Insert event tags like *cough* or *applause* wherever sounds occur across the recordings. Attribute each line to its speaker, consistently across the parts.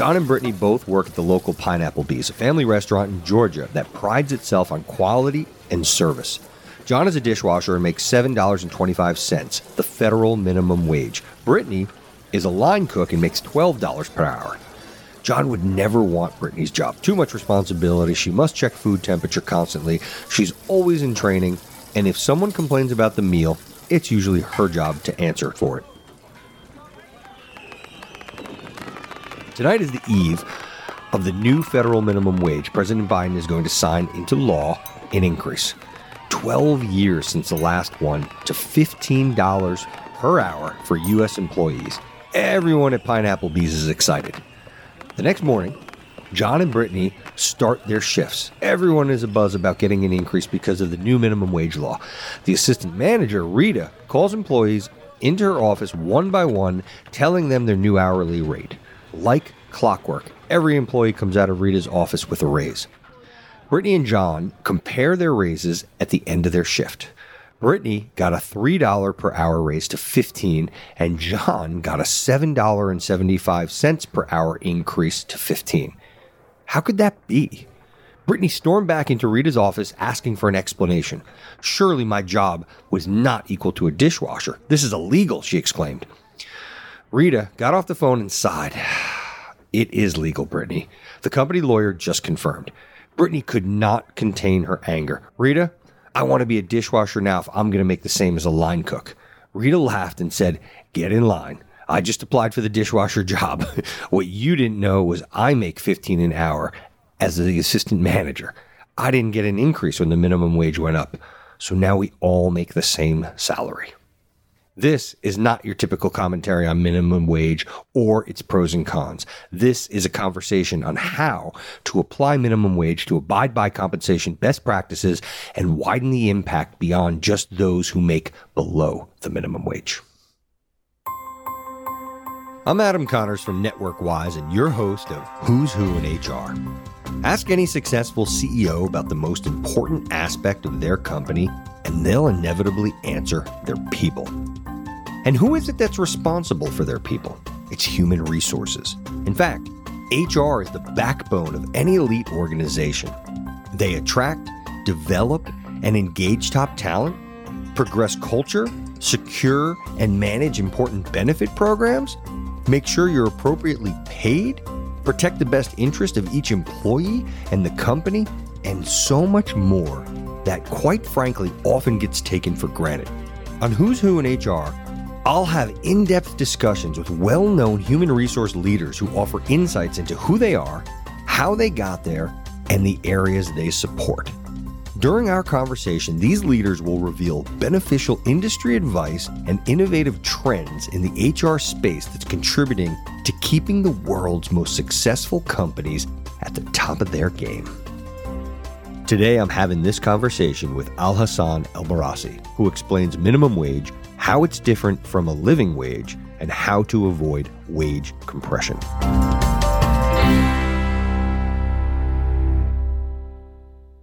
Speaker 1: John and Brittany both work at the local Pineapple Bees, a family restaurant in Georgia that prides itself on quality and service. John is a dishwasher and makes $7.25, the federal minimum wage. Brittany is a line cook and makes $12 per hour. John would never want Brittany's job. Too much responsibility. She must check food temperature constantly. She's always in training. And if someone complains about the meal, it's usually her job to answer for it. Tonight is the eve of the new federal minimum wage. President Biden is going to sign into law an increase. 12 years since the last one to $15 per hour for U.S. employees. Everyone at Pineapple Bees is excited. The next morning, John and Brittany start their shifts. Everyone is abuzz about getting an increase because of the new minimum wage law. The assistant manager, Rita, calls employees into her office one by one, telling them their new hourly rate. Like clockwork, every employee comes out of Rita's office with a raise. Brittany and John compare their raises at the end of their shift. Brittany got a $3 per hour raise to 15 and John got a $7.75 per hour increase to 15. How could that be? Brittany stormed back into Rita's office asking for an explanation. Surely my job was not equal to a dishwasher. This is illegal, she exclaimed. Rita got off the phone and sighed. It is legal, Brittany. The company lawyer just confirmed. Brittany could not contain her anger. Rita, I want to be a dishwasher now if I'm going to make the same as a line cook. Rita laughed and said, Get in line. I just applied for the dishwasher *laughs* job. what you didn't know was I make 15 an hour as the assistant manager. I didn't get an increase when the minimum wage went up. So now we all make the same salary. This is not your typical commentary on minimum wage or its pros and cons. This is a conversation on how to apply minimum wage to abide by compensation best practices and widen the impact beyond just those who make below the minimum wage. I'm Adam Connors from NetworkWise and your host of Who's Who in HR. Ask any successful CEO about the most important aspect of their company, and they'll inevitably answer their people. And who is it that's responsible for their people? It's human resources. In fact, HR is the backbone of any elite organization. They attract, develop, and engage top talent, progress culture, secure and manage important benefit programs, make sure you're appropriately paid, protect the best interest of each employee and the company, and so much more that, quite frankly, often gets taken for granted. On Who's Who in HR, I'll have in depth discussions with well known human resource leaders who offer insights into who they are, how they got there, and the areas they support. During our conversation, these leaders will reveal beneficial industry advice and innovative trends in the HR space that's contributing to keeping the world's most successful companies at the top of their game. Today, I'm having this conversation with Al Hassan El Barassi, who explains minimum wage how it's different from a living wage, and how to avoid wage compression.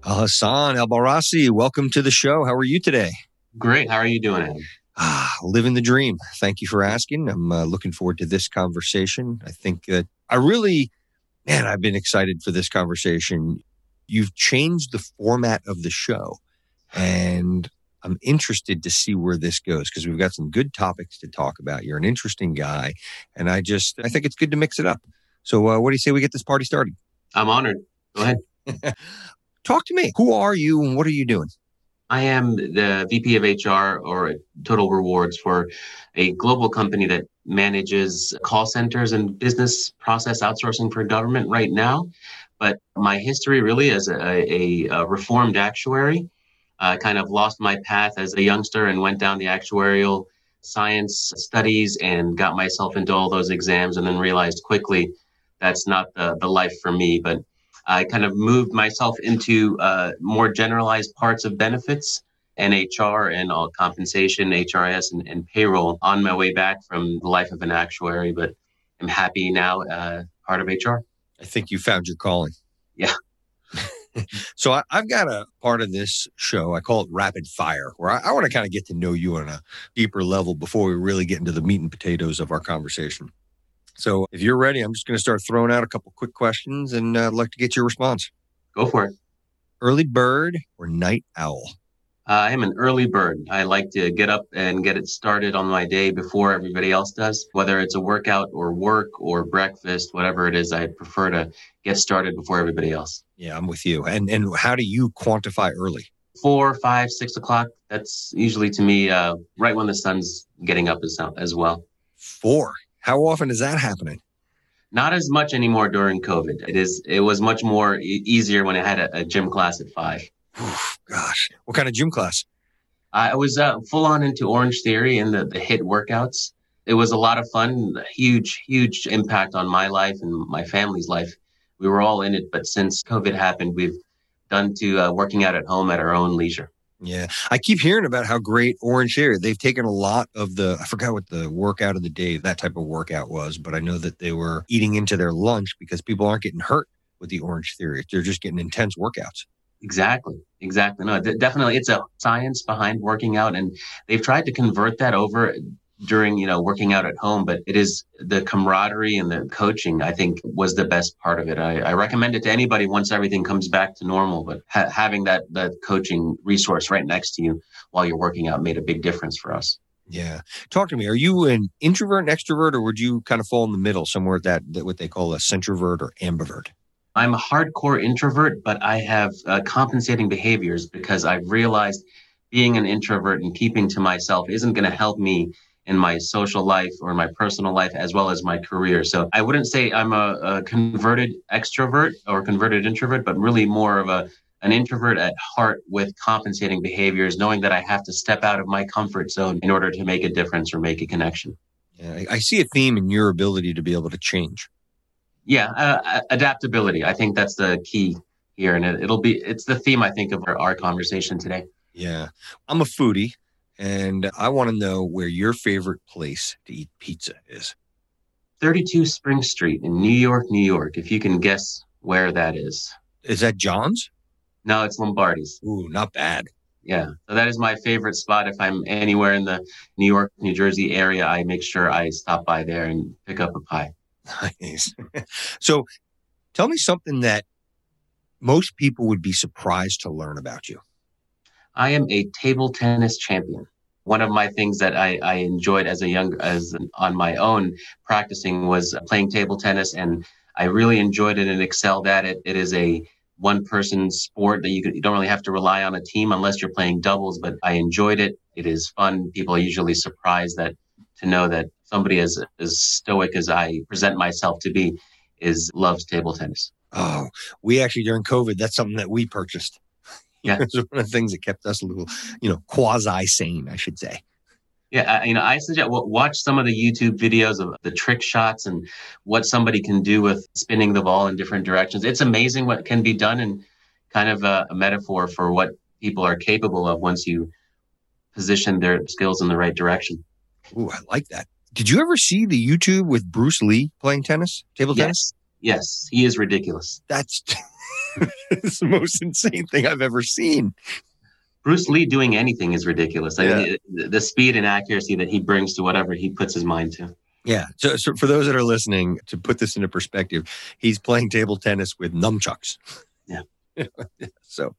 Speaker 1: Al Hassan El Barassi, welcome to the show. How are you today?
Speaker 2: Great. How are you doing, Adam?
Speaker 1: Ah, living the dream. Thank you for asking. I'm uh, looking forward to this conversation. I think that I really, man, I've been excited for this conversation. You've changed the format of the show, and I'm interested to see where this goes because we've got some good topics to talk about. You're an interesting guy, and I just I think it's good to mix it up. So, uh, what do you say we get this party started?
Speaker 2: I'm honored. Go ahead. *laughs*
Speaker 1: Talk to me. Who are you, and what are you doing?
Speaker 2: I am the VP of HR or Total Rewards for a global company that manages call centers and business process outsourcing for government right now. But my history really as a, a, a reformed actuary I kind of lost my path as a youngster and went down the actuarial science studies and got myself into all those exams and then realized quickly that's not the, the life for me. But I kind of moved myself into uh, more generalized parts of benefits and HR and all compensation, HRS, and, and, payroll on my way back from the life of an actuary. But I'm happy now, uh, part of HR.
Speaker 1: I think you found your calling.
Speaker 2: Yeah. *laughs*
Speaker 1: so I, have got a part of this show. I call it rapid fire, where I, I want to kind of get to know you on a deeper level before we really get into the meat and potatoes of our conversation. So if you're ready, I'm just going to start throwing out a couple quick questions and uh, I'd like to get your response.
Speaker 2: Go for it.
Speaker 1: Early bird or night owl?
Speaker 2: Uh, I'm an early bird. I like to get up and get it started on my day before everybody else does. Whether it's a workout or work or breakfast, whatever it is, I prefer to get started before everybody else.
Speaker 1: Yeah, I'm with you. And and how do you quantify early?
Speaker 2: Four, five, six o'clock. That's usually to me uh, right when the sun's getting up as, as well.
Speaker 1: Four. How often is that happening?
Speaker 2: Not as much anymore during COVID. It is. It was much more e- easier when I had a, a gym class at five.
Speaker 1: Gosh, what kind of gym class?
Speaker 2: I was uh, full on into Orange Theory and the, the HIIT workouts. It was a lot of fun, huge, huge impact on my life and my family's life. We were all in it, but since COVID happened, we've done to uh, working out at home at our own leisure.
Speaker 1: Yeah. I keep hearing about how great Orange Theory. They've taken a lot of the I forgot what the workout of the day that type of workout was, but I know that they were eating into their lunch because people aren't getting hurt with the Orange Theory. They're just getting intense workouts.
Speaker 2: Exactly. Exactly. No, definitely it's a science behind working out and they've tried to convert that over during, you know, working out at home, but it is the camaraderie and the coaching, I think was the best part of it. I, I recommend it to anybody once everything comes back to normal, but ha- having that, that coaching resource right next to you while you're working out made a big difference for us.
Speaker 1: Yeah. Talk to me. Are you an introvert, an extrovert, or would you kind of fall in the middle somewhere that, that what they call a centrovert or ambivert?
Speaker 2: I'm a hardcore introvert, but I have uh, compensating behaviors because I've realized being an introvert and keeping to myself isn't going to help me in my social life or my personal life as well as my career. So I wouldn't say I'm a, a converted extrovert or converted introvert, but really more of a an introvert at heart with compensating behaviors, knowing that I have to step out of my comfort zone in order to make a difference or make a connection.
Speaker 1: Yeah, I, I see a theme in your ability to be able to change.
Speaker 2: Yeah, uh, adaptability. I think that's the key here, and it, will be it's the theme I think of our, our conversation today.
Speaker 1: Yeah, I'm a foodie, and I want to know where your favorite place to eat pizza is.
Speaker 2: 32 Spring Street in New York, New York. If you can guess where that is.
Speaker 1: Is that John's?
Speaker 2: No, it's Lombardi's.
Speaker 1: Ooh, not bad.
Speaker 2: Yeah. So that is my favorite spot. If I'm anywhere in the New York, New Jersey area, I make sure I stop by there and pick up a pie.
Speaker 1: Nice. so tell me something that most people would be surprised to learn about you.
Speaker 2: I am a table tennis champion. One of my things that I, I enjoyed as a young, as an, on my own practicing was playing table tennis, and I really enjoyed it and excelled at it. It is a one person sport that you, you don't really have to rely on a team unless you're playing doubles, but I enjoyed it. It is fun. People are usually surprised that to know that somebody as as stoic as I present myself to be is loves table tennis.
Speaker 1: Oh, we actually during COVID, that's something that we purchased. *laughs*
Speaker 2: Yeah,
Speaker 1: it's one of the things that kept us a little, you know, quasi sane, I should say.
Speaker 2: Yeah, you know, I suggest watch some of the YouTube videos of the trick shots and what somebody can do with spinning the ball in different directions. It's amazing what can be done, and kind of a, a metaphor for what people are capable of once you position their skills in the right direction.
Speaker 1: Ooh, I like that. Did you ever see the YouTube with Bruce Lee playing tennis, table
Speaker 2: yes.
Speaker 1: tennis?
Speaker 2: Yes, he is ridiculous.
Speaker 1: That's *laughs* the most insane thing I've ever seen.
Speaker 2: Bruce Lee doing anything is ridiculous. I yeah. mean, the speed and accuracy that he brings to whatever he puts his mind to.
Speaker 1: Yeah. So, so for those that are listening, to put this into perspective, he's playing table tennis with nunchucks.
Speaker 2: Yeah. *laughs*
Speaker 1: so,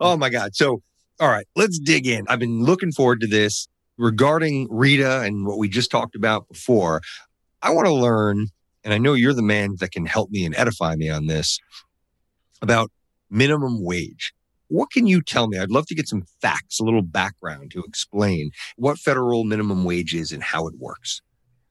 Speaker 1: oh my God. So, all right, let's dig in. I've been looking forward to this regarding Rita and what we just talked about before, I want to learn, and I know you're the man that can help me and edify me on this about minimum wage. What can you tell me? I'd love to get some facts, a little background to explain what federal minimum wage is and how it works.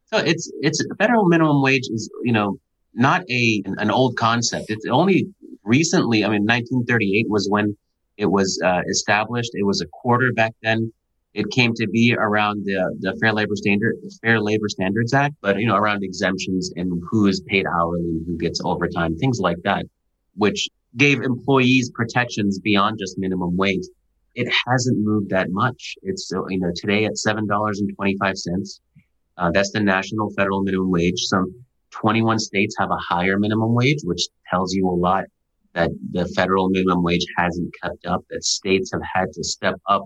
Speaker 2: So it's it's federal minimum wage is you know not a an old concept. It's only recently. I mean, 1938 was when it was uh, established. It was a quarter back then it came to be around the, the Fair Labor Standard Fair Labor Standards Act, but you know around exemptions and who is paid hourly and who gets overtime, things like that, which gave employees protections beyond just minimum wage. It hasn't moved that much. It's you know today at seven dollars and twenty five cents. Uh, that's the national federal minimum wage. Some 21 states have a higher minimum wage, which tells you a lot that the federal minimum wage hasn't kept up. That states have had to step up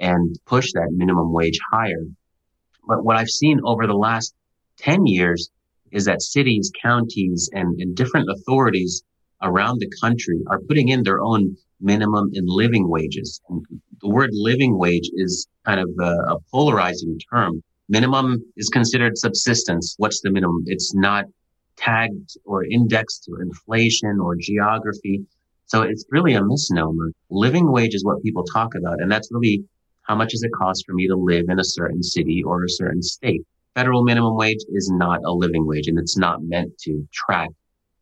Speaker 2: and push that minimum wage higher. But what I've seen over the last 10 years is that cities, counties, and, and different authorities around the country are putting in their own minimum and living wages. And the word living wage is kind of a, a polarizing term. Minimum is considered subsistence. What's the minimum? It's not tagged or indexed to inflation or geography. So it's really a misnomer. Living wage is what people talk about. And that's really how much does it cost for me to live in a certain city or a certain state? Federal minimum wage is not a living wage and it's not meant to track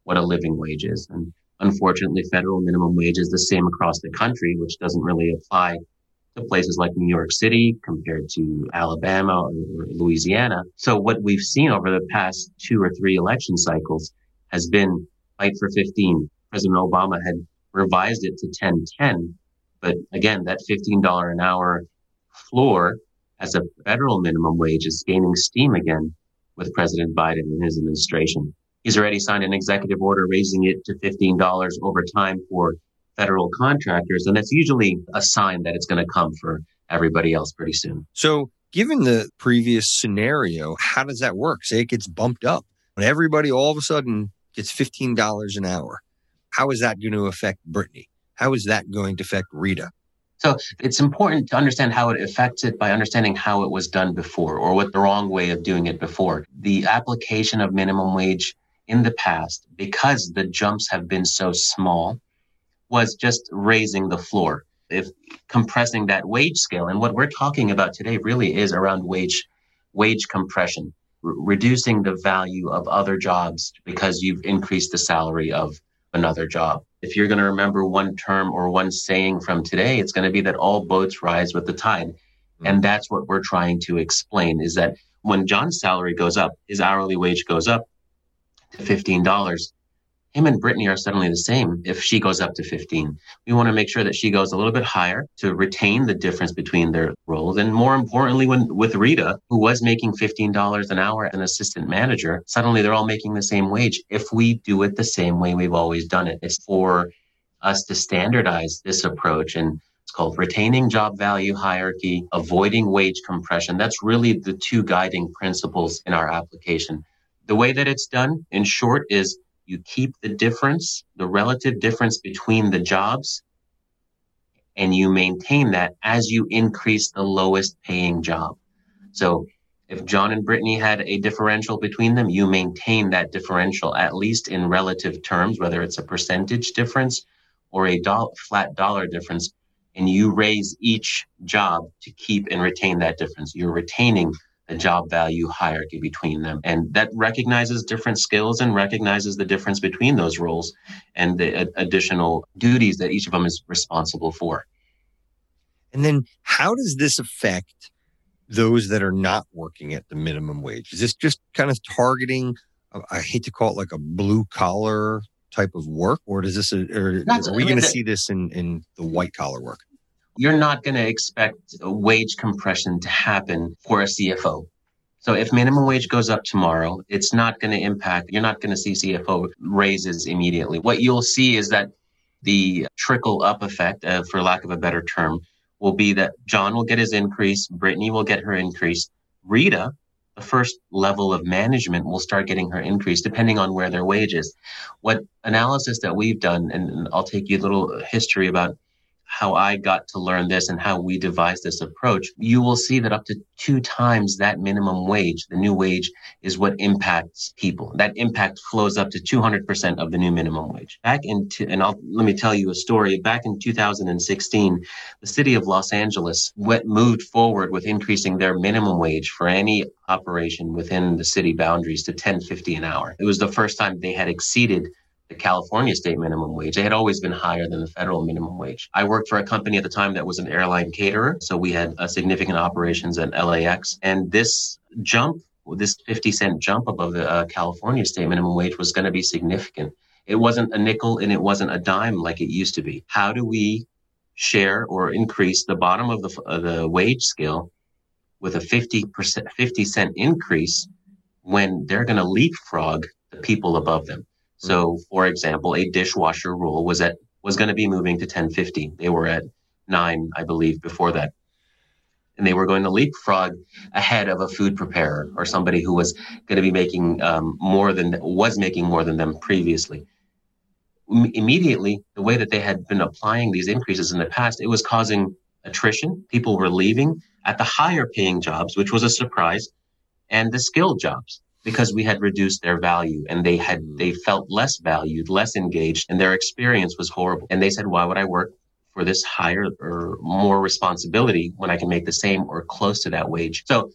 Speaker 2: what a living wage is. And unfortunately, federal minimum wage is the same across the country, which doesn't really apply to places like New York City compared to Alabama or, Louisiana. So what we've seen over the past two or three election cycles has been fight for 15. President Obama had revised it to 1010. But again, that $15 an hour floor as a federal minimum wage is gaining steam again with President Biden and his administration. He's already signed an executive order raising it to $15 over time for federal contractors. And that's usually a sign that it's going to come for everybody else pretty soon.
Speaker 1: So, given the previous scenario, how does that work? Say it gets bumped up when everybody all of a sudden gets $15 an hour. How is that going to affect Brittany? How is that going to affect Rita?
Speaker 2: So it's important to understand how it affects it by understanding how it was done before or what the wrong way of doing it before. The application of minimum wage in the past, because the jumps have been so small, was just raising the floor. If compressing that wage scale, and what we're talking about today really is around wage wage compression, r- reducing the value of other jobs because you've increased the salary of another job. If you're going to remember one term or one saying from today, it's going to be that all boats rise with the tide. Mm-hmm. And that's what we're trying to explain is that when John's salary goes up, his hourly wage goes up to $15 him and Brittany are suddenly the same if she goes up to 15. We want to make sure that she goes a little bit higher to retain the difference between their roles. And more importantly, when with Rita, who was making $15 an hour an assistant manager, suddenly they're all making the same wage if we do it the same way we've always done it. It's for us to standardize this approach and it's called retaining job value hierarchy, avoiding wage compression. That's really the two guiding principles in our application. The way that it's done, in short, is you keep the difference, the relative difference between the jobs, and you maintain that as you increase the lowest paying job. So if John and Brittany had a differential between them, you maintain that differential at least in relative terms, whether it's a percentage difference or a do- flat dollar difference, and you raise each job to keep and retain that difference. You're retaining the job value hierarchy between them. And that recognizes different skills and recognizes the difference between those roles and the additional duties that each of them is responsible for.
Speaker 1: And then how does this affect those that are not working at the minimum wage? Is this just kind of targeting, I hate to call it like a blue collar type of work, or does this, or are we going to see this in, in the white collar work?
Speaker 2: You're not going to expect wage compression to happen for a CFO. So if minimum wage goes up tomorrow, it's not going to impact, you're not going to see CFO raises immediately. What you'll see is that the trickle up effect, uh, for lack of a better term, will be that John will get his increase, Brittany will get her increase, Rita, the first level of management, will start getting her increase depending on where their wage is. What analysis that we've done, and I'll take you a little history about how I got to learn this and how we devised this approach, you will see that up to two times that minimum wage, the new wage, is what impacts people. That impact flows up to 200% of the new minimum wage. Back into, and I'll, let me tell you a story. Back in 2016, the city of Los Angeles went, moved forward with increasing their minimum wage for any operation within the city boundaries to 1050 an hour. It was the first time they had exceeded the California state minimum wage. They had always been higher than the federal minimum wage. I worked for a company at the time that was an airline caterer. So we had a significant operations at LAX. And this jump, this 50 cent jump above the uh, California state minimum wage was going to be significant. It wasn't a nickel and it wasn't a dime like it used to be. How do we share or increase the bottom of the, of the wage scale with a 50%, 50 cent increase when they're going to leapfrog the people above them? So, for example, a dishwasher rule was at was going to be moving to 1050. They were at nine, I believe, before that. and they were going to leapfrog ahead of a food preparer or somebody who was going to be making um, more than was making more than them previously. M- immediately, the way that they had been applying these increases in the past, it was causing attrition. People were leaving at the higher paying jobs, which was a surprise, and the skilled jobs because we had reduced their value and they had they felt less valued, less engaged, and their experience was horrible. And they said, "Why would I work for this higher or more responsibility when I can make the same or close to that wage?" So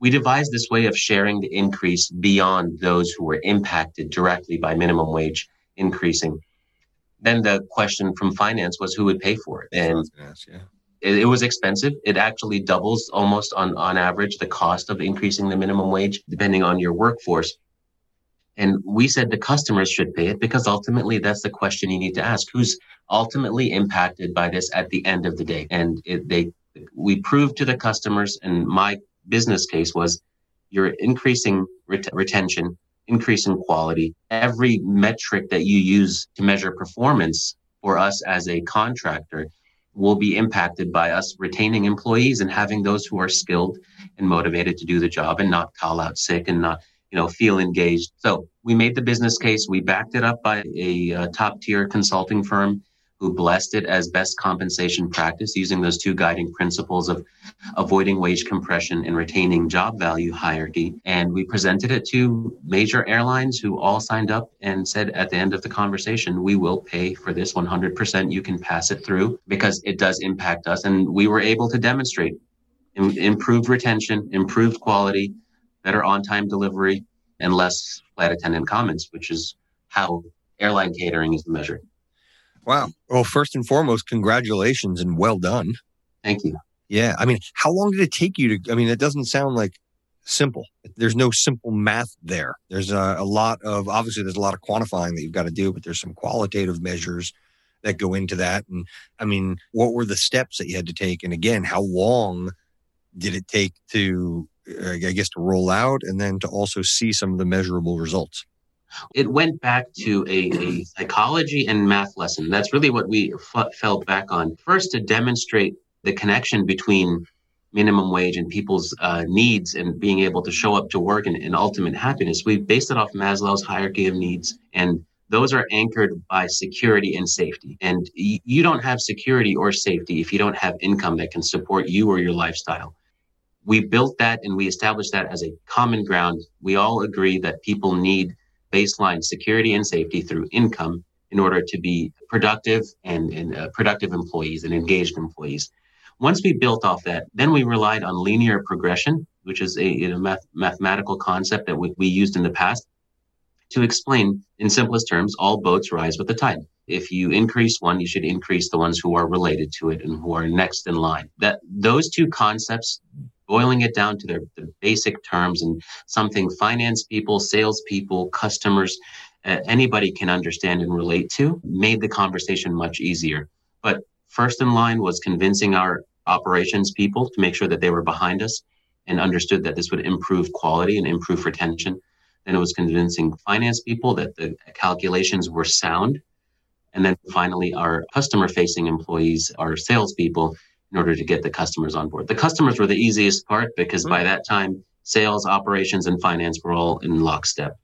Speaker 2: we devised this way of sharing the increase beyond those who were impacted directly by minimum wage increasing. Then the question from finance was who would pay for it, and yeah it, it, was expensive. It actually doubles almost on, on average the cost of increasing the minimum wage, depending on your workforce. And we said the customers should pay it because ultimately that's the question you need to ask. Who's ultimately impacted by this at the end of the day? And it, they, we proved to the customers, and my business case was you're increasing ret- retention, increasing quality. Every metric that you use to measure performance for us as a contractor will be impacted by us retaining employees and having those who are skilled and motivated to do the job and not call out sick and not you know feel engaged. So we made the business case. We backed it up by a, top tier consulting firm who blessed it as best compensation practice using those two guiding principles of avoiding wage compression and retaining job value hierarchy. And we presented it to major airlines who all signed up and said at the end of the conversation, we will pay for this 100%. You can pass it through because it does impact us. And we were able to demonstrate improved retention, improved quality, better on time delivery, and less flight attendant comments, which is how airline catering is measured.
Speaker 1: Wow. Well, first and foremost, congratulations and well done.
Speaker 2: Thank you.
Speaker 1: Yeah. I mean, how long did it take you to? I mean, it doesn't sound like simple. There's no simple math there. There's a, a lot of, obviously, there's a lot of quantifying that you've got to do, but there's some qualitative measures that go into that. And I mean, what were the steps that you had to take? And again, how long did it take to, I guess, to roll out and then to also see some of the measurable results?
Speaker 2: It went back to a, a psychology and math lesson. That's really what we f- fell back on. First, to demonstrate the connection between minimum wage and people's uh, needs and being able to show up to work and, and ultimate happiness. We based it off Maslow's hierarchy of needs, and those are anchored by security and safety. And y- you don't have security or safety if you don't have income that can support you or your lifestyle. We built that and we established that as a common ground. We all agree that people need baseline security and safety through income in order to be productive and, and uh, productive employees and engaged employees. Once we built off that, then we relied on linear progression, which is a, a math, mathematical concept that we, we used in the past to explain in simplest terms, all boats rise with the tide. If you increase one, you should increase the ones who are related to it and who are next in line. That those two concepts boiling it down to their the basic terms and something finance people, sales people, customers, uh, anybody can understand and relate to, made the conversation much easier. But first in line was convincing our operations people to make sure that they were behind us and understood that this would improve quality and improve retention. Then it was convincing finance people that the calculations were sound. And then finally, our customer facing employees, our salespeople, in order to get the customers on board. The customers were the easiest part because by that time, sales, operations, and finance were all in lockstep.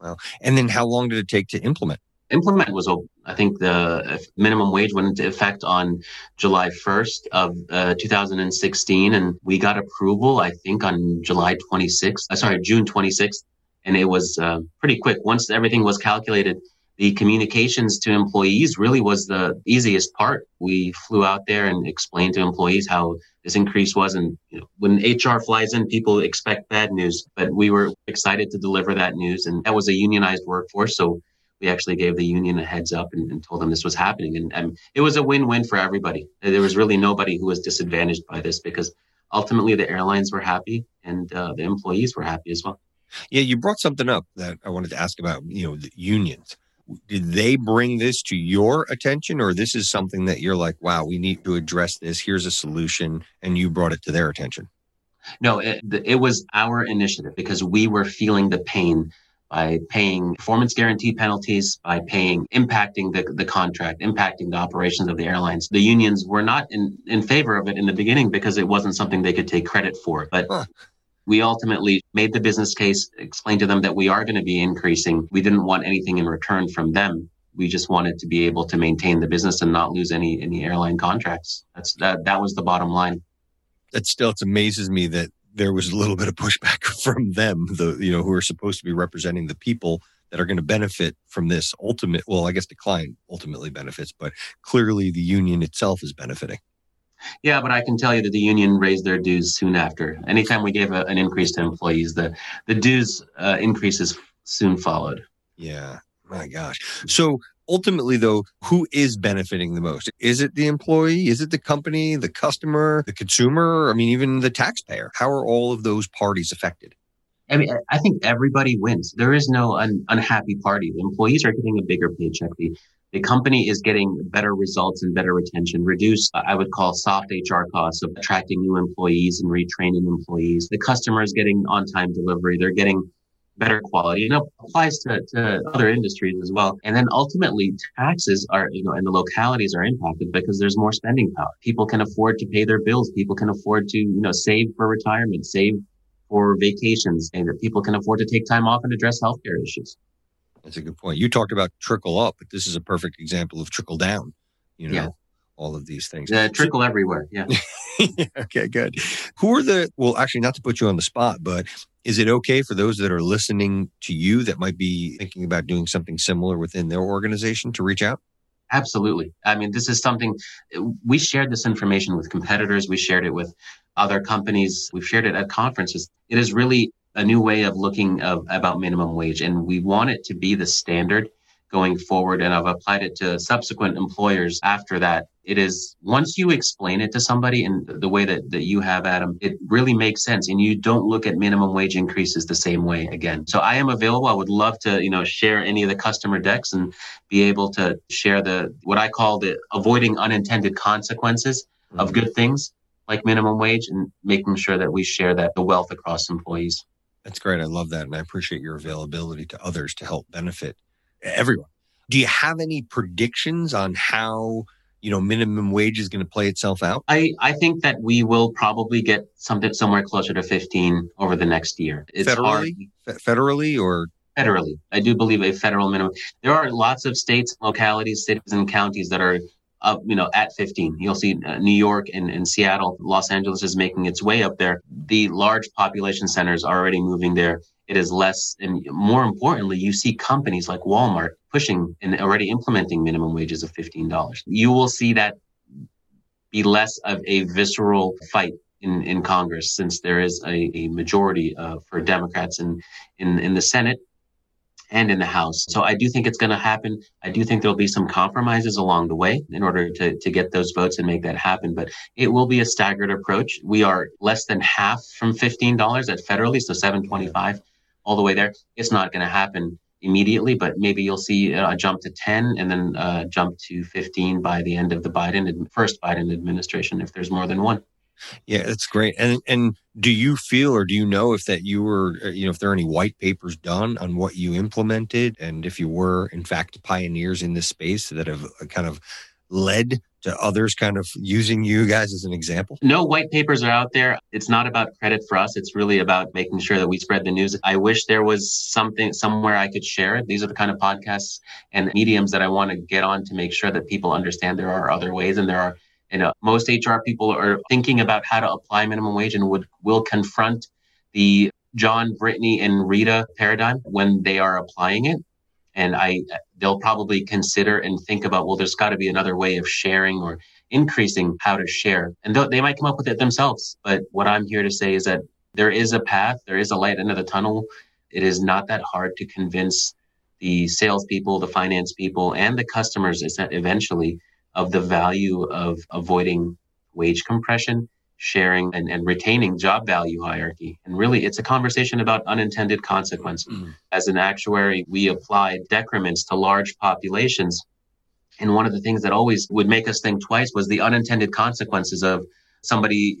Speaker 1: Well, and then how long did it take to implement?
Speaker 2: Implement was, I think, the minimum wage went into effect on July 1st of uh, 2016, and we got approval, I think, on July 26th. Uh, sorry, June 26th, and it was uh, pretty quick. Once everything was calculated, the communications to employees really was the easiest part. We flew out there and explained to employees how this increase was. And you know, when HR flies in, people expect bad news, but we were excited to deliver that news. And that was a unionized workforce. So we actually gave the union a heads up and, and told them this was happening. And, and it was a win-win for everybody. There was really nobody who was disadvantaged by this because ultimately the airlines were happy and uh, the employees were happy as well.
Speaker 1: Yeah, you brought something up that I wanted to ask about, you know, the unions did they bring this to your attention or this is something that you're like wow we need to address this here's a solution and you brought it to their attention
Speaker 2: no it, it was our initiative because we were feeling the pain by paying performance guarantee penalties, by paying, impacting the, the contract, impacting the operations of the airlines. The unions were not in, in favor of it in the beginning because it wasn't something they could take credit for. But huh. We ultimately made the business case, explained to them that we are going to be increasing. We didn't want anything in return from them. We just wanted to be able to maintain the business and not lose any any airline contracts. That's that that was the bottom line.
Speaker 1: That still it amazes me that there was a little bit of pushback *laughs* from them, the you know who are supposed to be representing the people that are going to benefit from this ultimate. Well, I guess the client ultimately benefits, but clearly the union itself is benefiting.
Speaker 2: Yeah, but I can tell you that the union raised their dues soon after. Anytime we gave a, an increase to employees, the the dues uh, increases soon followed.
Speaker 1: Yeah, my gosh. So ultimately though who is benefiting the most is it the employee is it the company the customer the consumer i mean even the taxpayer how are all of those parties affected
Speaker 2: I mean, I think everybody wins. There is no un- unhappy party. The employees are getting a bigger paycheck. The, the company is getting better results and better retention, reduced, uh, I would call soft HR costs of attracting new employees and retraining employees. The customer is getting on time delivery. They're getting better quality. You know, applies to, to other industries as well. And then ultimately taxes are, you know, and the localities are impacted because there's more spending power. People can afford to pay their bills. People can afford to, you know, save for retirement, save for vacations, and that people can afford to take time off and address healthcare issues.
Speaker 1: That's a good point. You talked about trickle up, but this is a perfect example of trickle down. You know, yeah. all of these things.
Speaker 2: Yeah, trickle everywhere. *laughs* Yeah.
Speaker 1: okay, good. Who are the, well, actually, not to put you on the spot, but is it okay for those that are listening to you that might be thinking about doing something similar within their organization to reach out?
Speaker 2: Absolutely. I mean, this is something we shared this information with competitors. We shared it with other companies. We've shared it at conferences. It is really a new way of looking of, about minimum wage, and we want it to be the standard going forward. And I've applied it to subsequent employers after that. It is once you explain it to somebody in the way that, that you have, Adam, it really makes sense. And you don't look at minimum wage increases the same way again. So I am available. I would love to, you know, share any of the customer decks and be able to share the what I call the avoiding unintended consequences mm-hmm. of good things like minimum wage and making sure that we share that the wealth across employees.
Speaker 1: That's great. I love that. And I appreciate your availability to others to help benefit everyone. Do you have any predictions on how you know minimum wage is going to play itself out?
Speaker 2: I I think that we will probably get something somewhere closer to 15 over the next year.
Speaker 1: It's federally, F- federally or
Speaker 2: federally. I do believe a federal minimum. There are lots of states, localities, cities, and counties that are up, you know, at 15. You'll see uh, New York and, and Seattle, Los Angeles is making its way up there. The large population centers are already moving there it is less and more importantly you see companies like walmart pushing and already implementing minimum wages of $15 you will see that be less of a visceral fight in, in congress since there is a, a majority uh, for democrats in, in, in the senate and in the house so i do think it's going to happen i do think there'll be some compromises along the way in order to, to get those votes and make that happen but it will be a staggered approach we are less than half from $15 at federally so 725 all the way there. It's not going to happen immediately, but maybe you'll see a jump to 10 and then a uh, jump to 15 by the end of the Biden first Biden administration if there's more than one.
Speaker 1: Yeah, that's great. And and do you feel or do you know if that you were uh, you know if there are any white papers done on what you implemented and if you were in fact pioneers in this space that have uh, kind of led to others kind of using you guys as an example?
Speaker 2: No white papers are out there. It's not about credit for us. It's really about making sure that we spread the news. I wish there was something somewhere I could share it. These are the kind of podcasts and mediums that I want to get on to make sure that people understand there are other ways and there are you uh, know most HR people are thinking about how to apply minimum wage and would will confront the John, Brittany, and Rita paradigm when they are applying it. And I uh, they'll probably consider and think about well there's got to be another way of sharing or increasing how to share. And they might come up with it themselves but what I'm here to say is that there is a path there is a light end the tunnel. It is not that hard to convince the salespeople the finance people and the customers is that eventually of the value of avoiding wage compression sharing and, and retaining job value hierarchy. And really, it's a conversation about unintended consequences. Mm. As an actuary, we apply decrements to large populations. And one of the things that always would make us think twice was the unintended consequences of somebody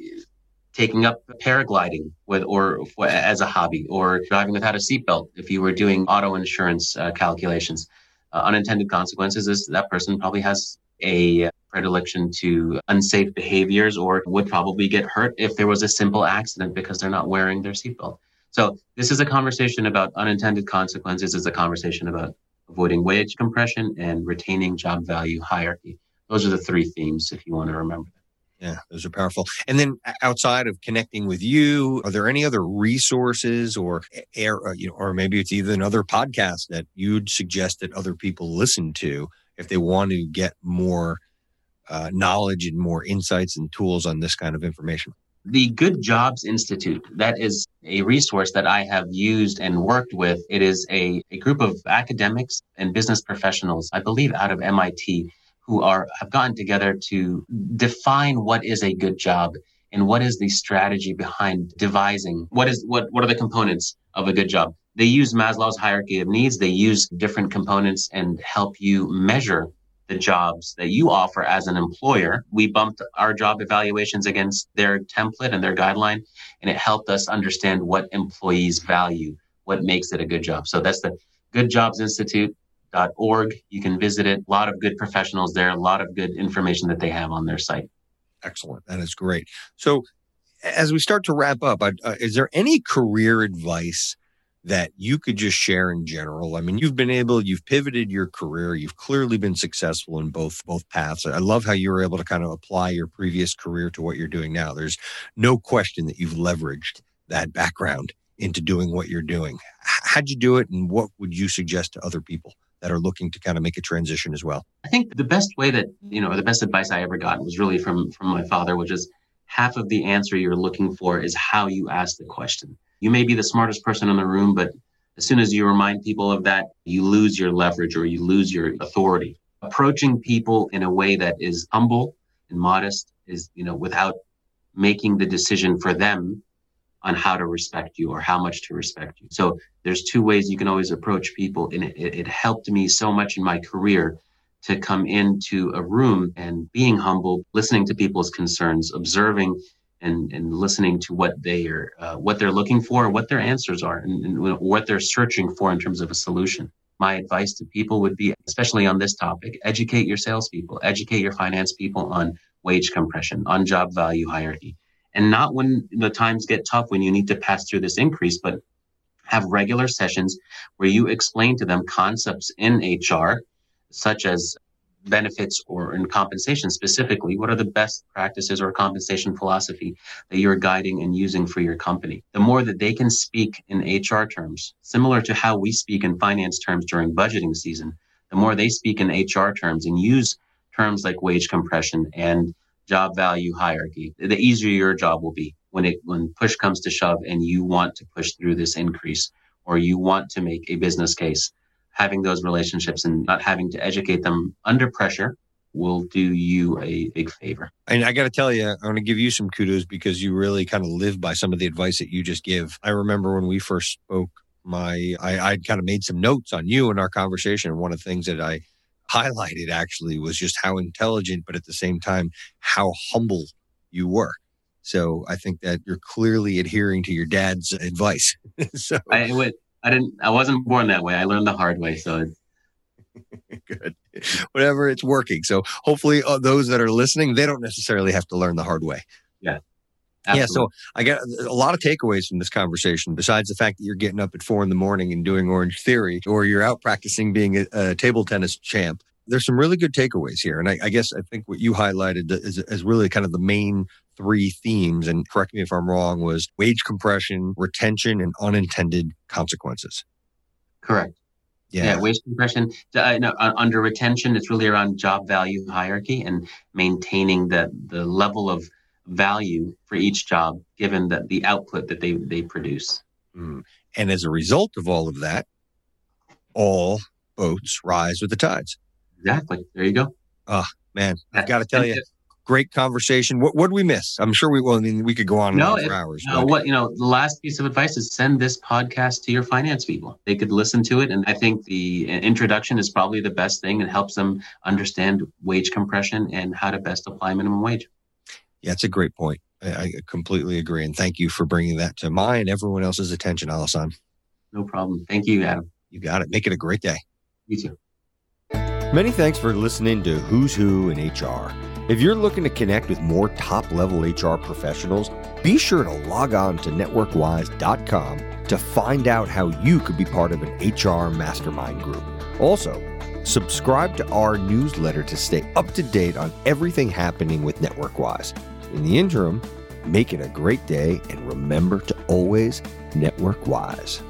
Speaker 2: taking up paragliding with or as a hobby or driving without a seatbelt if you were doing auto insurance uh, calculations uh, unintended consequences is that person probably has a predilection to unsafe behaviors or would probably get hurt if there was a simple accident because they're not wearing their seatbelt so this is a conversation about unintended consequences is a conversation about avoiding wage compression and retaining job value hierarchy those are the three themes if you want to remember them.
Speaker 1: yeah, those are powerful. And then outside of connecting with you, are there any other resources or air, uh, you know, or maybe it's even other podcasts that you'd suggest that other people listen to if they want to get more uh, knowledge and more insights and tools on this kind of information?
Speaker 2: The Good Jobs Institute, that is a resource that I have used and worked with. It is a, a group of academics and business professionals, I believe out of MIT, who are have gotten together to define what is a good job and what is the strategy behind devising what is what what are the components of a good job they use maslow's hierarchy of needs they use different components and help you measure the jobs that you offer as an employer we bumped our job evaluations against their template and their guideline and it helped us understand what employees value what makes it a good job so that's the good jobs institute org. You can visit it. A lot of good professionals there, a lot of good information that they have on their site.
Speaker 1: Excellent. That is great. So, as we start to wrap up, uh, is there any career advice that you could just share in general? I mean, you've been able, you've pivoted your career, you've clearly been successful in both both paths. I love how you were able to kind of apply your previous career to what you're doing now. There's no question that you've leveraged that background into doing what you're doing. How'd you do it, and what would you suggest to other people? that are looking to kind of make a transition as well?
Speaker 2: I think the best way that, you know, the best advice I ever got was really from from my father, which is half of the answer you're looking for is how you ask the question. You may be the smartest person in the room, but as soon as you remind people of that, you lose your leverage or you lose your authority. Approaching people in a way that is humble and modest is, you know, without making the decision for them on how to respect you or how much to respect you. So there's two ways you can always approach people. And it, it, helped me so much in my career to come into a room and being humble, listening to people's concerns, observing and, and listening to what they are, uh, what they're looking for, what their answers are, and, and what they're searching for in terms of a solution. My advice to people would be, especially on this topic, educate your salespeople, educate your finance people on wage compression, on job value hierarchy and not when the times get tough when you need to pass through this increase, but have regular sessions where you explain to them concepts in HR, such as benefits or in compensation specifically. What are the best practices or compensation philosophy that you're guiding and using for your company? The more that they can speak in HR terms, similar to how we speak in finance terms during budgeting season, the more they speak in HR terms and use terms like wage compression and job value hierarchy, the easier your job will be when it when push comes to shove and you want to push through this increase or you want to make a business case. Having those relationships and not having to educate them under pressure will do you a big favor.
Speaker 1: And I got to tell you, I want to give you some kudos because you really kind of live by some of the advice that you just give. I remember when we first spoke, my I, I'd kind of made some notes on you in our conversation. And one of the things that I highlighted actually was just how intelligent, but at the same time, how humble you were. So I think that you're clearly adhering to your dad's advice. *laughs* so
Speaker 2: I would, I didn't, I wasn't born that way. I learned the hard way. So *laughs*
Speaker 1: good. Whatever, it's working. So hopefully, uh, those that are listening, they don't necessarily have to learn the hard way.
Speaker 2: Yeah.
Speaker 1: Absolutely. Yeah, so I got a lot of takeaways from this conversation. Besides the fact that you're getting up at four in the morning and doing Orange Theory, or you're out practicing being a, a table tennis champ, there's some really good takeaways here. And I, I guess I think what you highlighted is, is really kind of the main three themes. And correct me if I'm wrong, was wage compression, retention, and unintended consequences.
Speaker 2: Correct. Yeah. yeah, wage compression. Uh, no, under retention, it's really around job value hierarchy and maintaining the the level of value for each job given that the output that they, they produce.
Speaker 1: Mm. And as a result of all of that, all boats rise with the tides.
Speaker 2: Exactly. There you go.
Speaker 1: Oh, man. I've got to tell you, great conversation. What what we miss? I'm sure we will. I mean, we could go on no, for hours.
Speaker 2: Uh, what you know, the last piece of advice is send this podcast to your finance people. They could listen to it, and I think the introduction is probably the best thing. It helps them understand wage compression and how to best apply minimum wage.
Speaker 1: Yeah, it's a great point. I completely agree. And thank you for bringing that to my and everyone else's attention, Alassane.
Speaker 2: No problem. Thank you, Adam.
Speaker 1: You got it. Make it a great day.
Speaker 2: You too.
Speaker 1: Many thanks for listening to Who's Who in HR. If you're looking to connect with more top level HR professionals, be sure to log on to networkwise.com to find out how you could be part of an HR mastermind group. Also, subscribe to our newsletter to stay up to date on everything happening with NetworkWise. In the interim, make it a great day and remember to always network wise.